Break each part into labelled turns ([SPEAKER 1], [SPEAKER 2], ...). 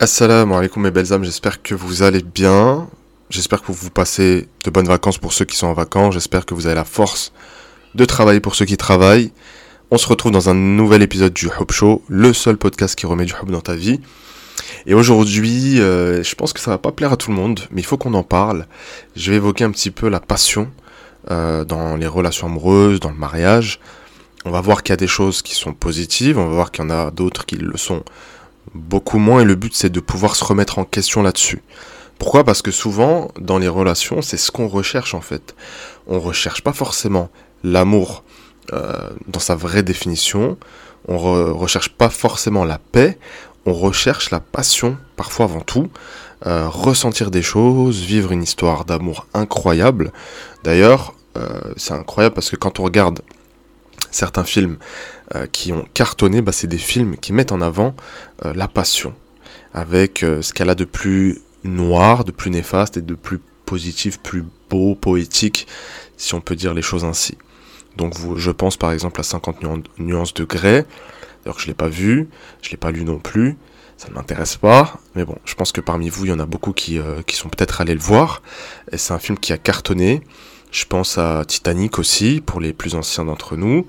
[SPEAKER 1] Assalamu alaikum mes belles âmes, j'espère que vous allez bien. J'espère que vous passez de bonnes vacances pour ceux qui sont en vacances. J'espère que vous avez la force de travailler pour ceux qui travaillent. On se retrouve dans un nouvel épisode du Hub Show, le seul podcast qui remet du hub dans ta vie. Et aujourd'hui, euh, je pense que ça va pas plaire à tout le monde, mais il faut qu'on en parle. Je vais évoquer un petit peu la passion euh, dans les relations amoureuses, dans le mariage. On va voir qu'il y a des choses qui sont positives, on va voir qu'il y en a d'autres qui le sont beaucoup moins et le but c'est de pouvoir se remettre en question là-dessus. Pourquoi? Parce que souvent dans les relations c'est ce qu'on recherche en fait. On recherche pas forcément l'amour euh, dans sa vraie définition, on recherche pas forcément la paix, on recherche la passion parfois avant tout, euh, ressentir des choses, vivre une histoire d'amour incroyable. D'ailleurs euh, c'est incroyable parce que quand on regarde certains films euh, qui ont cartonné, bah, c'est des films qui mettent en avant euh, la passion, avec euh, ce qu'elle a de plus noir, de plus néfaste et de plus positif, plus beau, poétique, si on peut dire les choses ainsi. Donc je pense par exemple à 50 nuances de Grey, alors je l'ai pas vu, je l'ai pas lu non plus, ça ne m'intéresse pas, mais bon, je pense que parmi vous, il y en a beaucoup qui, qui sont peut-être allés le voir, et c'est un film qui a cartonné, je pense à Titanic aussi, pour les plus anciens d'entre nous.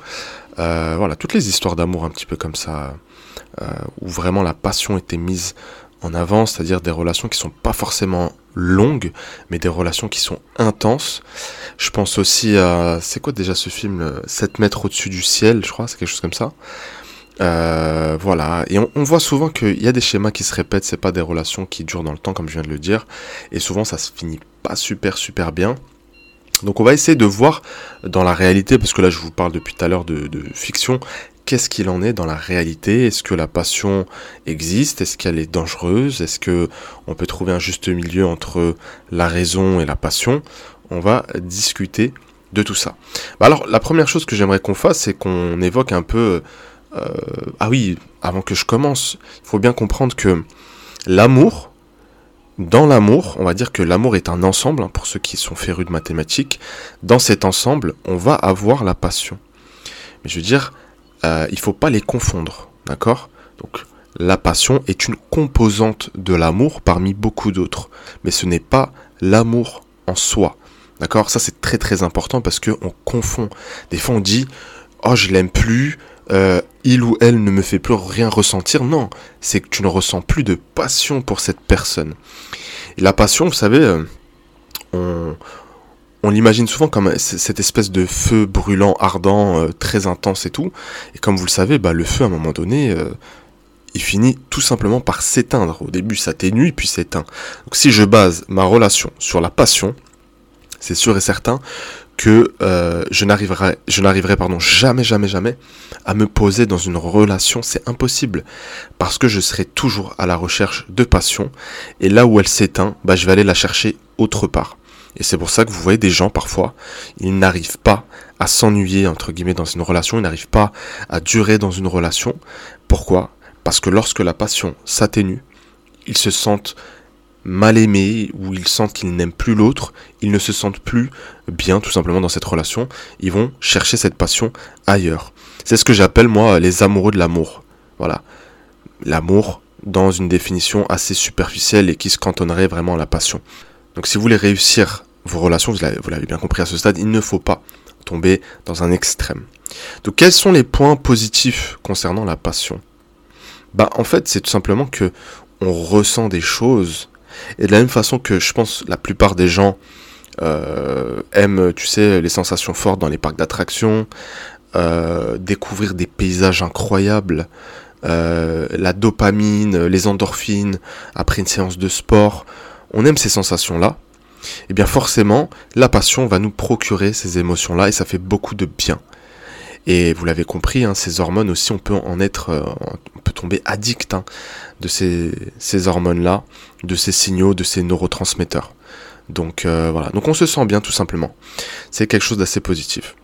[SPEAKER 1] Euh, voilà, toutes les histoires d'amour un petit peu comme ça, euh, où vraiment la passion était mise en avant, c'est-à-dire des relations qui sont pas forcément longues, mais des relations qui sont intenses. Je pense aussi à, c'est quoi déjà ce film 7 mètres au-dessus du ciel, je crois, c'est quelque chose comme ça. Euh, voilà, et on, voit souvent qu'il y a des schémas qui se répètent, c'est pas des relations qui durent dans le temps, comme je viens de le dire, et souvent ça se finit pas super super bien. Donc on va essayer de voir dans la réalité, parce que là je vous parle depuis tout à l'heure de, fiction, qu'est-ce qu'il en est dans la réalité? Est-ce que la passion existe? Est-ce qu'elle est dangereuse? Est-ce que on peut trouver un juste milieu entre la raison et la passion? On va discuter de tout ça. Bah alors la première chose que j'aimerais qu'on fasse, c'est qu'on évoque un peu... Euh, ah oui, avant que je commence, il faut bien comprendre que l'amour, dans l'amour, on va dire que l'amour est un ensemble, hein, pour ceux qui sont férus de mathématiques. Dans cet ensemble, on va avoir la passion. Mais je veux dire, euh, il faut pas les confondre, d'accord? Donc, la passion est une composante de l'amour parmi beaucoup d'autres. Mais ce n'est pas l'amour en soi. D'accord? Ça, c'est très très important parce qu'on confond. Des fois, on dit, oh, je l'aime plus, euh, il ou elle ne me fait plus rien ressentir. Non, c'est que tu ne ressens plus de passion pour cette personne. Et la passion, vous savez, euh, on, on l'imagine souvent comme cette espèce de feu brûlant, ardent, euh, très intense et tout. Et comme vous le savez, bah, le feu, à un moment donné, il finit tout simplement par s'éteindre. Au début, ça t'énuit, puis s'éteint. Donc si je base ma relation sur la passion, c'est sûr et certain que euh, je n'arriverai, jamais, jamais, jamais à me poser dans une relation. C'est impossible parce que je serai toujours à la recherche de passion et là où elle s'éteint, bah, je vais aller la chercher autre part. Et c'est pour ça que vous voyez des gens parfois, ils n'arrivent pas à s'ennuyer entre guillemets dans une relation, ils n'arrivent pas à durer dans une relation. Pourquoi? Parce que lorsque la passion s'atténue, ils se sentent mal aimés, ou ils sentent qu'ils n'aiment plus l'autre, ils ne se sentent plus bien tout simplement dans cette relation, ils vont chercher cette passion ailleurs. C'est ce que j'appelle moi les amoureux de l'amour. Voilà. L'amour dans une définition assez superficielle et qui se cantonnerait vraiment à la passion. Donc si vous voulez réussir vos relations, vous l'avez bien compris à ce stade, il ne faut pas tomber dans un extrême. Donc quels sont les points positifs concernant la passion? Bah en fait c'est tout simplement que on ressent des choses et de la même façon que je pense la plupart des gens euh, aiment, tu sais, les sensations fortes dans les parcs d'attractions, euh, découvrir des paysages incroyables, euh, la dopamine, les endorphines après une séance de sport. On aime ces sensations-là. Et eh bien forcément, la passion va nous procurer ces émotions-là et ça fait beaucoup de bien. Et vous l'avez compris, hein, ces hormones aussi, on peut en être, on peut tomber addict hein, de ces, ces hormones-là, de ces signaux, de ces neurotransmetteurs. Donc euh, voilà, donc on se sent bien tout simplement. C'est quelque chose d'assez positif.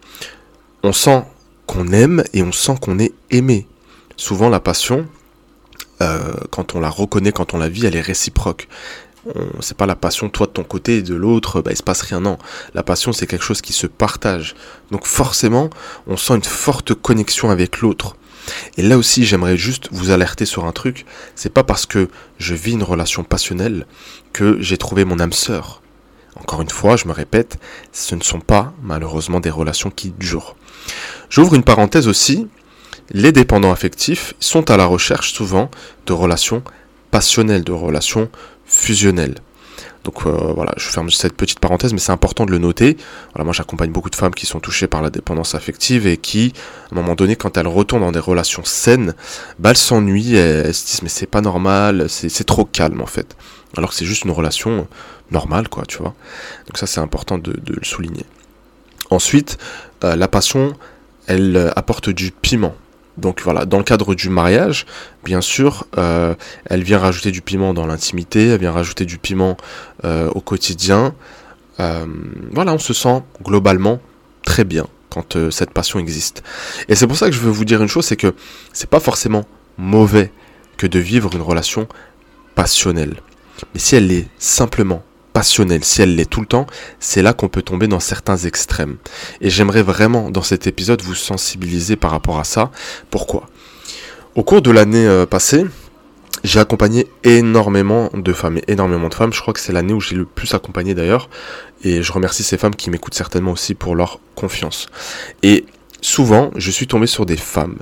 [SPEAKER 1] On sent qu'on aime et on sent qu'on est aimé. Souvent la passion, euh, quand on la reconnaît, quand on la vit, elle est réciproque. C'est pas la passion toi de ton côté et de l'autre, bah, il se passe rien. Non, la passion c'est quelque chose qui se partage. Donc forcément, on sent une forte connexion avec l'autre. Et là aussi, j'aimerais juste vous alerter sur un truc. C'est pas parce que je vis une relation passionnelle que j'ai trouvé mon âme sœur. Encore une fois, je me répète, ce ne sont pas malheureusement des relations qui durent. J'ouvre une parenthèse aussi. Les dépendants affectifs sont à la recherche souvent de relations passionnelles, de relations fusionnelles. Donc euh, voilà, je ferme cette petite parenthèse, mais c'est important de le noter. Voilà, moi j'accompagne beaucoup de femmes qui sont touchées par la dépendance affective et qui, à un moment donné, quand elles retournent dans des relations saines, bah, elles s'ennuient, elles, se disent mais c'est pas normal, c'est trop calme en fait. Alors que c'est juste une relation normale, quoi, tu vois. Donc ça c'est important de, le souligner. Ensuite, euh, la passion, elle euh, apporte du piment donc voilà, dans le cadre du mariage, bien sûr, euh, elle vient rajouter du piment dans l'intimité, elle vient rajouter du piment euh, au quotidien. Euh, voilà, on se sent globalement très bien quand cette passion existe. Et c'est pour ça que je veux vous dire une chose, c'est que c'est pas forcément mauvais que de vivre une relation passionnelle. Mais si elle est simplement passionnelle, si elle l'est tout le temps, c'est là qu'on peut tomber dans certains extrêmes. Et j'aimerais vraiment dans cet épisode vous sensibiliser par rapport à ça. Pourquoi? Au cours de l'année euh, passée, j'ai accompagné énormément de femmes, énormément de femmes. Je crois que c'est l'année où j'ai le plus accompagné d'ailleurs. Et je remercie ces femmes qui m'écoutent certainement aussi pour leur confiance. Et souvent, je suis tombé sur des femmes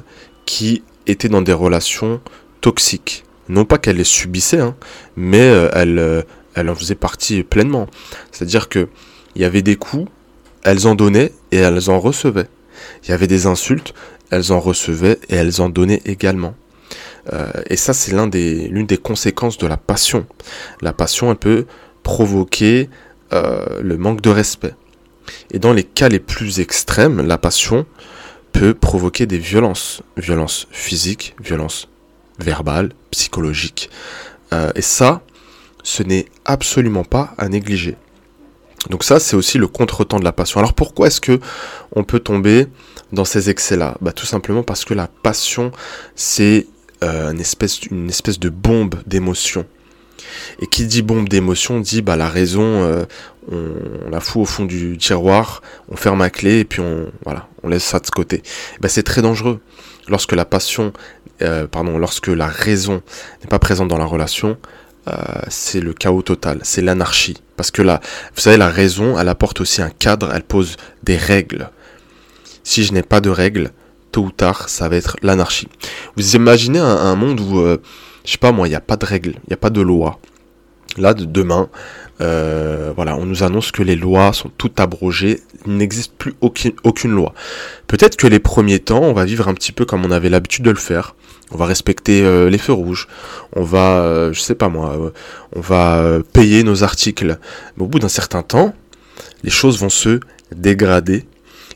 [SPEAKER 1] qui étaient dans des relations toxiques. Non pas qu'elles les subissaient, hein, mais euh, elles, euh, elle en faisait partie pleinement. C'est-à-dire que il y avait des coups, elles en donnaient et elles en recevaient. Il y avait des insultes, elles en recevaient et elles en donnaient également. Euh, et ça, c'est l'un des, l'une des conséquences de la passion. La passion, elle peut provoquer euh, le manque de respect. Et dans les cas les plus extrêmes, la passion peut provoquer des violences. Violences physiques, violences verbales, psychologiques. Euh, et ça, ce n'est absolument pas à négliger. Donc ça, c'est aussi le contretemps de la passion. Alors pourquoi est-ce que on peut tomber dans ces excès-là? Bah, Tout simplement parce que la passion, c'est euh, une, espèce, de bombe d'émotion. Et qui dit bombe d'émotion dit bah la raison, euh, on, la fout au fond du tiroir, on ferme à clé et puis on voilà, on laisse ça de côté. Bah, c'est très dangereux. Lorsque la passion, euh, pardon, lorsque la raison n'est pas présente dans la relation, euh, c'est le chaos total, c'est l'anarchie. Parce que là, vous savez, la raison, elle apporte aussi un cadre, elle pose des règles. Si je n'ai pas de règles, tôt ou tard, ça va être l'anarchie. Vous imaginez un, monde où, euh, je sais pas moi, il n'y a pas de règles, il n'y a pas de loi. Là, de demain, euh, voilà, on nous annonce que les lois sont toutes abrogées, il n'existe plus aucune, aucune loi. Peut-être que les premiers temps, on va vivre un petit peu comme on avait l'habitude de le faire on va respecter euh, les feux rouges, on va, euh, je sais pas moi, euh, on va payer nos articles. Mais au bout d'un certain temps, les choses vont se dégrader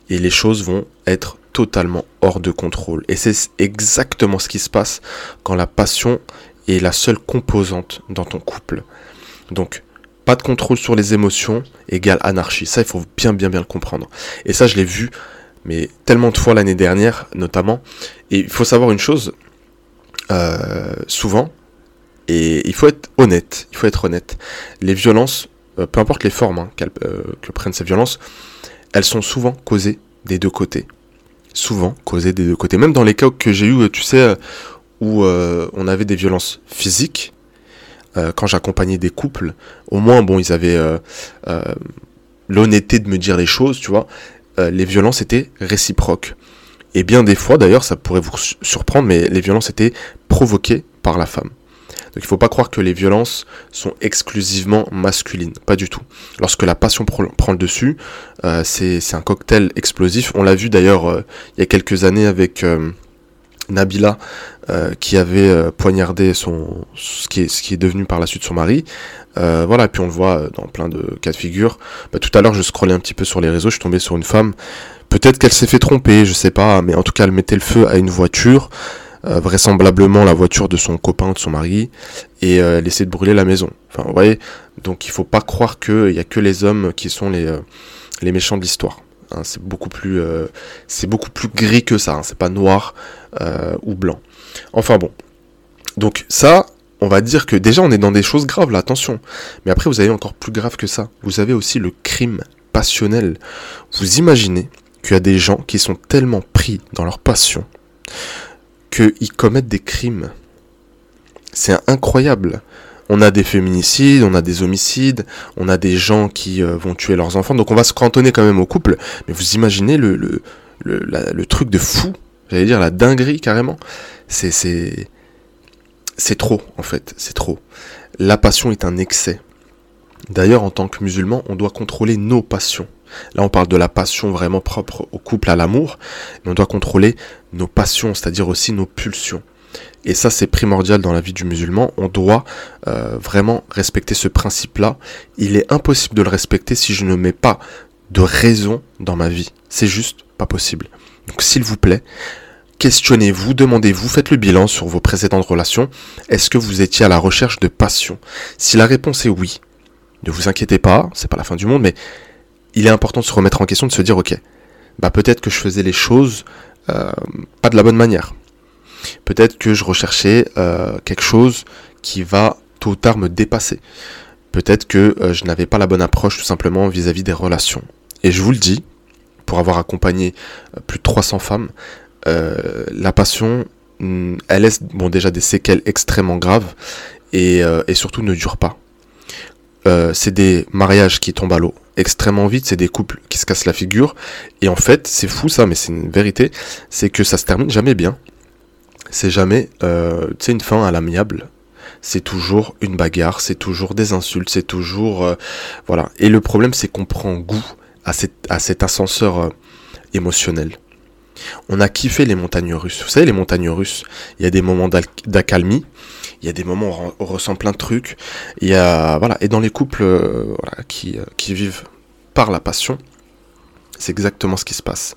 [SPEAKER 1] et les choses vont être totalement hors de contrôle. Et c'est exactement ce qui se passe quand la passion est la seule composante dans ton couple. Donc, pas de contrôle sur les émotions égale anarchie. Ça, il faut bien, bien, bien le comprendre. Et ça, je l'ai vu, mais tellement de fois l'année dernière, notamment. Et il faut savoir une chose, euh, souvent, et il faut être honnête, il faut être honnête. Les violences, euh, peu importe les formes hein, euh, que prennent ces violences, elles sont souvent causées des deux côtés. Souvent causées des deux côtés. Même dans les cas que j'ai eu, tu sais, où on avait des violences physiques, quand j'accompagnais des couples, au moins, bon, ils avaient l'honnêteté de me dire les choses, tu vois. les violences étaient réciproques. Et bien des fois, d'ailleurs, ça pourrait vous surprendre, mais les violences étaient provoquées par la femme. Donc il ne faut pas croire que les violences sont exclusivement masculines, pas du tout. Lorsque la passion prend le dessus, euh, c'est un cocktail explosif. On l'a vu d'ailleurs euh, il y a quelques années avec euh, Nabila qui avait poignardé son ce qui, est, ce qui est devenu par la suite son mari. voilà, et puis on le voit dans plein de cas de figure. Bah, tout à l'heure, je scrollais un petit peu sur les réseaux, je suis tombé sur une femme Peut-être qu'elle s'est fait tromper, je sais pas, mais en tout cas elle mettait le feu à une voiture, euh, vraisemblablement la voiture de son copain, de son mari, et euh, elle essaie de brûler la maison. Enfin, vous voyez, donc il faut pas croire qu'il y a que les hommes qui sont les, euh, les méchants de l'histoire. Hein, c'est beaucoup plus c'est beaucoup plus gris que ça. Hein, c'est pas noir ou blanc. Enfin bon. Donc ça, on va dire que déjà on est dans des choses graves là, attention. Mais après vous avez encore plus grave que ça. Vous avez aussi le crime passionnel. Vous imaginez qu'il y a des gens qui sont tellement pris dans leur passion qu'ils commettent des crimes. C'est incroyable. On a des féminicides, on a des homicides, on a des gens qui euh, vont tuer leurs enfants. Donc on va se cantonner quand même au couple. Mais vous imaginez le, le, le, truc de fou, j'allais dire la dinguerie carrément. C'est, c'est, c'est trop en fait, c'est trop. La passion est un excès. D'ailleurs, en tant que musulman, on doit contrôler nos passions. Là, on parle de la passion vraiment propre au couple, à l'amour, mais on doit contrôler nos passions, c'est-à-dire aussi nos pulsions. Et ça, c'est primordial dans la vie du musulman. On doit euh, vraiment respecter ce principe-là. Il est impossible de le respecter si je ne mets pas de raison dans ma vie. C'est juste pas possible. Donc, s'il vous plaît, questionnez-vous, demandez-vous, faites le bilan sur vos précédentes relations. Est-ce que vous étiez à la recherche de passion? Si la réponse est oui, ne vous inquiétez pas, c'est pas la fin du monde, mais il est important de se remettre en question, de se dire, ok, bah peut-être que je faisais les choses euh, pas de la bonne manière. Peut-être que je recherchais euh, quelque chose qui va tôt ou tard me dépasser. Peut-être que euh, je n'avais pas la bonne approche tout simplement vis-à-vis des relations. Et je vous le dis, pour avoir accompagné plus de 300 femmes, la passion, hmm, elle laisse bon, déjà des séquelles extrêmement graves et, et surtout ne dure pas. c'est des mariages qui tombent à l'eau extrêmement vite, c'est des couples qui se cassent la figure. Et en fait, c'est fou ça, mais c'est une vérité, c'est que ça se termine jamais bien. C'est jamais, euh, une fin à l'amiable. C'est toujours une bagarre, c'est toujours des insultes, c'est toujours, euh, voilà. Et le problème, c'est qu'on prend goût à, à cet ascenseur euh, émotionnel. On a kiffé les montagnes russes. Vous savez, les montagnes russes, il y a des moments d'accalmie, il y a des moments où on ressent plein de trucs. Il y a, voilà, et dans les couples euh, qui, euh, qui vivent par la passion, c'est exactement ce qui se passe.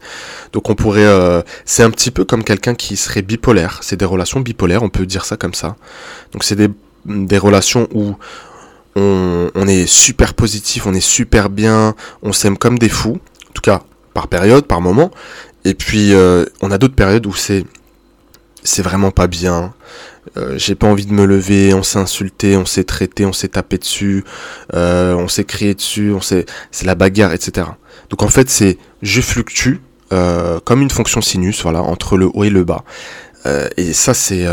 [SPEAKER 1] Donc on pourrait, euh, c'est un petit peu comme quelqu'un qui serait bipolaire. C'est des relations bipolaires, on peut dire ça comme ça. Donc c'est des, des relations où on, est super positif, on est super bien, on s'aime comme des fous. En tout cas, par période, par moment. Et puis on a d'autres périodes où c'est c'est vraiment pas bien. Euh, j'ai pas envie de me lever, on s'est insulté, on s'est traité, on s'est tapé dessus, euh, on s'est crié dessus, on s'est, c'est la bagarre, etc. Donc en fait c'est, je fluctue euh, comme une fonction sinus, voilà, entre le haut et le bas. et ça c'est,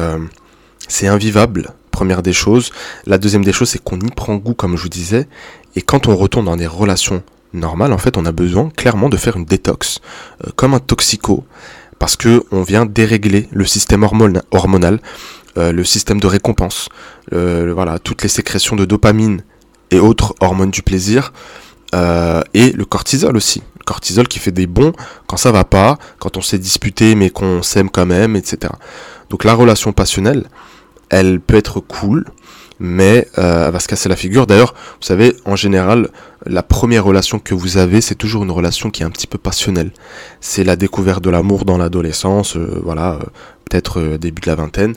[SPEAKER 1] c'est invivable. Première des choses. La deuxième des choses, c'est qu'on y prend goût, comme je vous disais. Et quand on retourne dans des relations normales, en fait, on a besoin clairement de faire une détox, comme un toxico parce que on vient dérégler le système hormonal, euh, le système de récompense, voilà, toutes les sécrétions de dopamine et autres hormones du plaisir, euh, et le cortisol aussi. Le cortisol qui fait des bons quand ça va pas, quand on s'est disputé mais qu'on s'aime quand même, etc. Donc la relation passionnelle, elle peut être cool, mais euh, elle va se casser la figure. D'ailleurs, vous savez, en général, la première relation que vous avez, c'est toujours une relation qui est un petit peu passionnelle. C'est la découverte de l'amour dans l'adolescence, euh, voilà, euh, peut-être euh, début de la vingtaine,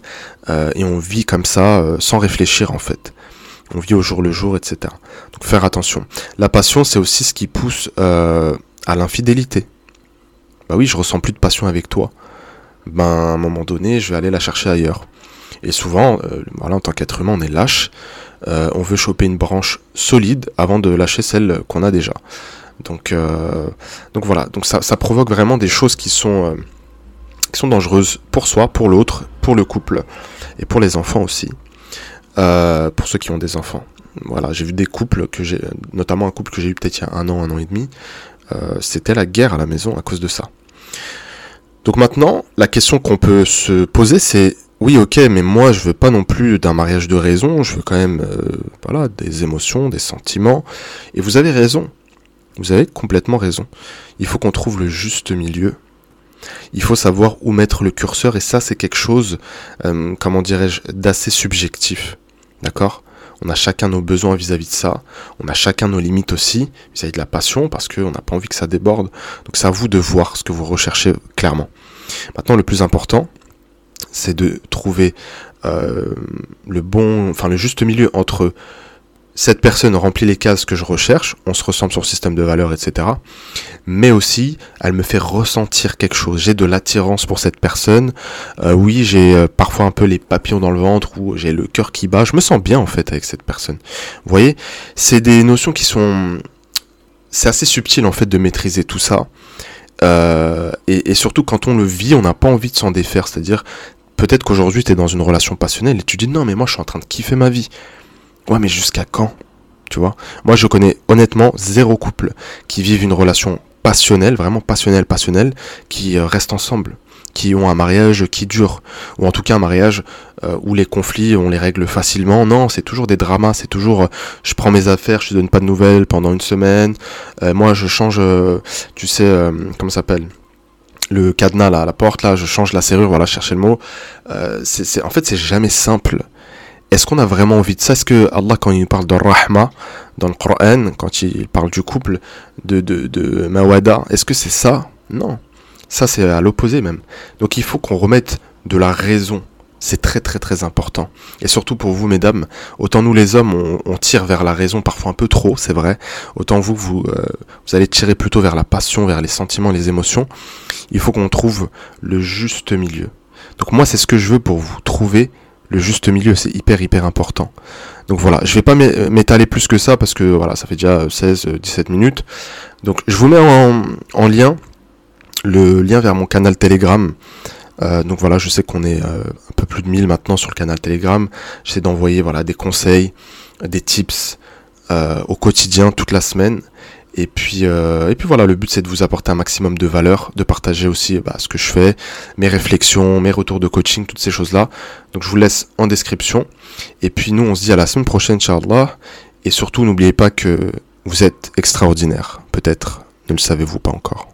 [SPEAKER 1] et on vit comme ça sans réfléchir en fait. On vit au jour le jour, etc. Donc faire attention. La passion, c'est aussi ce qui pousse à l'infidélité. Bah oui, je ressens plus de passion avec toi. Ben à un moment donné, je vais aller la chercher ailleurs. Et souvent, voilà, en tant qu'être humain, on est lâche. Euh, on veut choper une branche solide avant de lâcher celle qu'on a déjà. Donc, euh, donc voilà, donc ça, ça, provoque vraiment des choses qui sont, euh, qui sont dangereuses pour soi, pour l'autre, pour le couple et pour les enfants aussi. pour ceux qui ont des enfants. Voilà, j'ai vu des couples que j'ai, notamment un couple que j'ai eu peut-être il y a un an, un an et demi. C'était la guerre à la maison à cause de ça. Donc maintenant, la question qu'on peut se poser, c'est oui, ok, mais moi je veux pas non plus d'un mariage de raison, je veux quand même euh, voilà, des émotions, des sentiments. Et vous avez raison. Vous avez complètement raison. Il faut qu'on trouve le juste milieu. Il faut savoir où mettre le curseur et ça c'est quelque chose, euh, comment dirais-je, d'assez subjectif. D'accord? On a chacun nos besoins vis-à-vis de ça. On a chacun nos limites aussi vis-à-vis de la passion parce qu'on n'a pas envie que ça déborde. Donc c'est à vous de voir ce que vous recherchez clairement. Maintenant le plus important, c'est de trouver euh, le bon, enfin le juste milieu entre cette personne remplit les cases que je recherche, on se ressemble sur le système de valeurs, etc. Mais aussi, elle me fait ressentir quelque chose. J'ai de l'attirance pour cette personne. Euh, oui, j'ai euh, parfois un peu les papillons dans le ventre ou j'ai le cœur qui bat. Je me sens bien en fait avec cette personne. Vous voyez, c'est des notions qui sont, c'est assez subtil en fait de maîtriser tout ça. Et, et, surtout quand on le vit, on n'a pas envie de s'en défaire. C'est-à-dire peut-être qu'aujourd'hui tu es dans une relation passionnelle et tu dis non mais moi je suis en train de kiffer ma vie. Ouais mais jusqu'à quand? Tu vois? Moi je connais honnêtement zéro couple qui vivent une relation passionnelle, vraiment passionnelle, passionnelle, qui euh, restent ensemble qui ont un mariage qui dure, ou en tout cas un mariage euh, où les conflits on les règle facilement. Non, c'est toujours des dramas, c'est toujours euh, je prends mes affaires, je te donne pas de nouvelles pendant une semaine. Euh, moi je change, tu sais, comment ça s'appelle? Le cadenas là, à la porte là, je change la serrure, voilà, chercher le mot. c'est, en fait c'est jamais simple. Est-ce qu'on a vraiment envie de ça? Est-ce que Allah quand il parle de rahma dans le Coran, quand il parle du couple, de, de, de mawada, est-ce que c'est ça? Non. Ça, c'est à l'opposé même. Donc il faut qu'on remette de la raison. C'est très très très important. Et surtout pour vous, mesdames, autant nous les hommes, on, tire vers la raison parfois un peu trop, c'est vrai. Autant vous, vous, euh, vous allez tirer plutôt vers la passion, vers les sentiments, les émotions. Il faut qu'on trouve le juste milieu. Donc moi, c'est ce que je veux pour vous. Trouver le juste milieu, c'est hyper hyper important. Donc voilà, je vais pas m'étaler plus que ça parce que voilà, ça fait déjà 16-17 minutes. Donc je vous mets en lien le lien vers mon canal Telegram. Euh, donc voilà, je sais qu'on est euh, un peu plus de 1000 maintenant sur le canal Telegram. J'essaie d'envoyer voilà des conseils, des tips euh, au quotidien toute la semaine. Et puis et puis voilà, le but c'est de vous apporter un maximum de valeur, de partager aussi bah, ce que je fais, mes réflexions, mes retours de coaching, toutes ces choses là. Donc je vous laisse en description. Et puis nous on se dit à la semaine prochaine, Inch'Allah. Et surtout n'oubliez pas que vous êtes extraordinaire. Peut-être ne le savez-vous pas encore.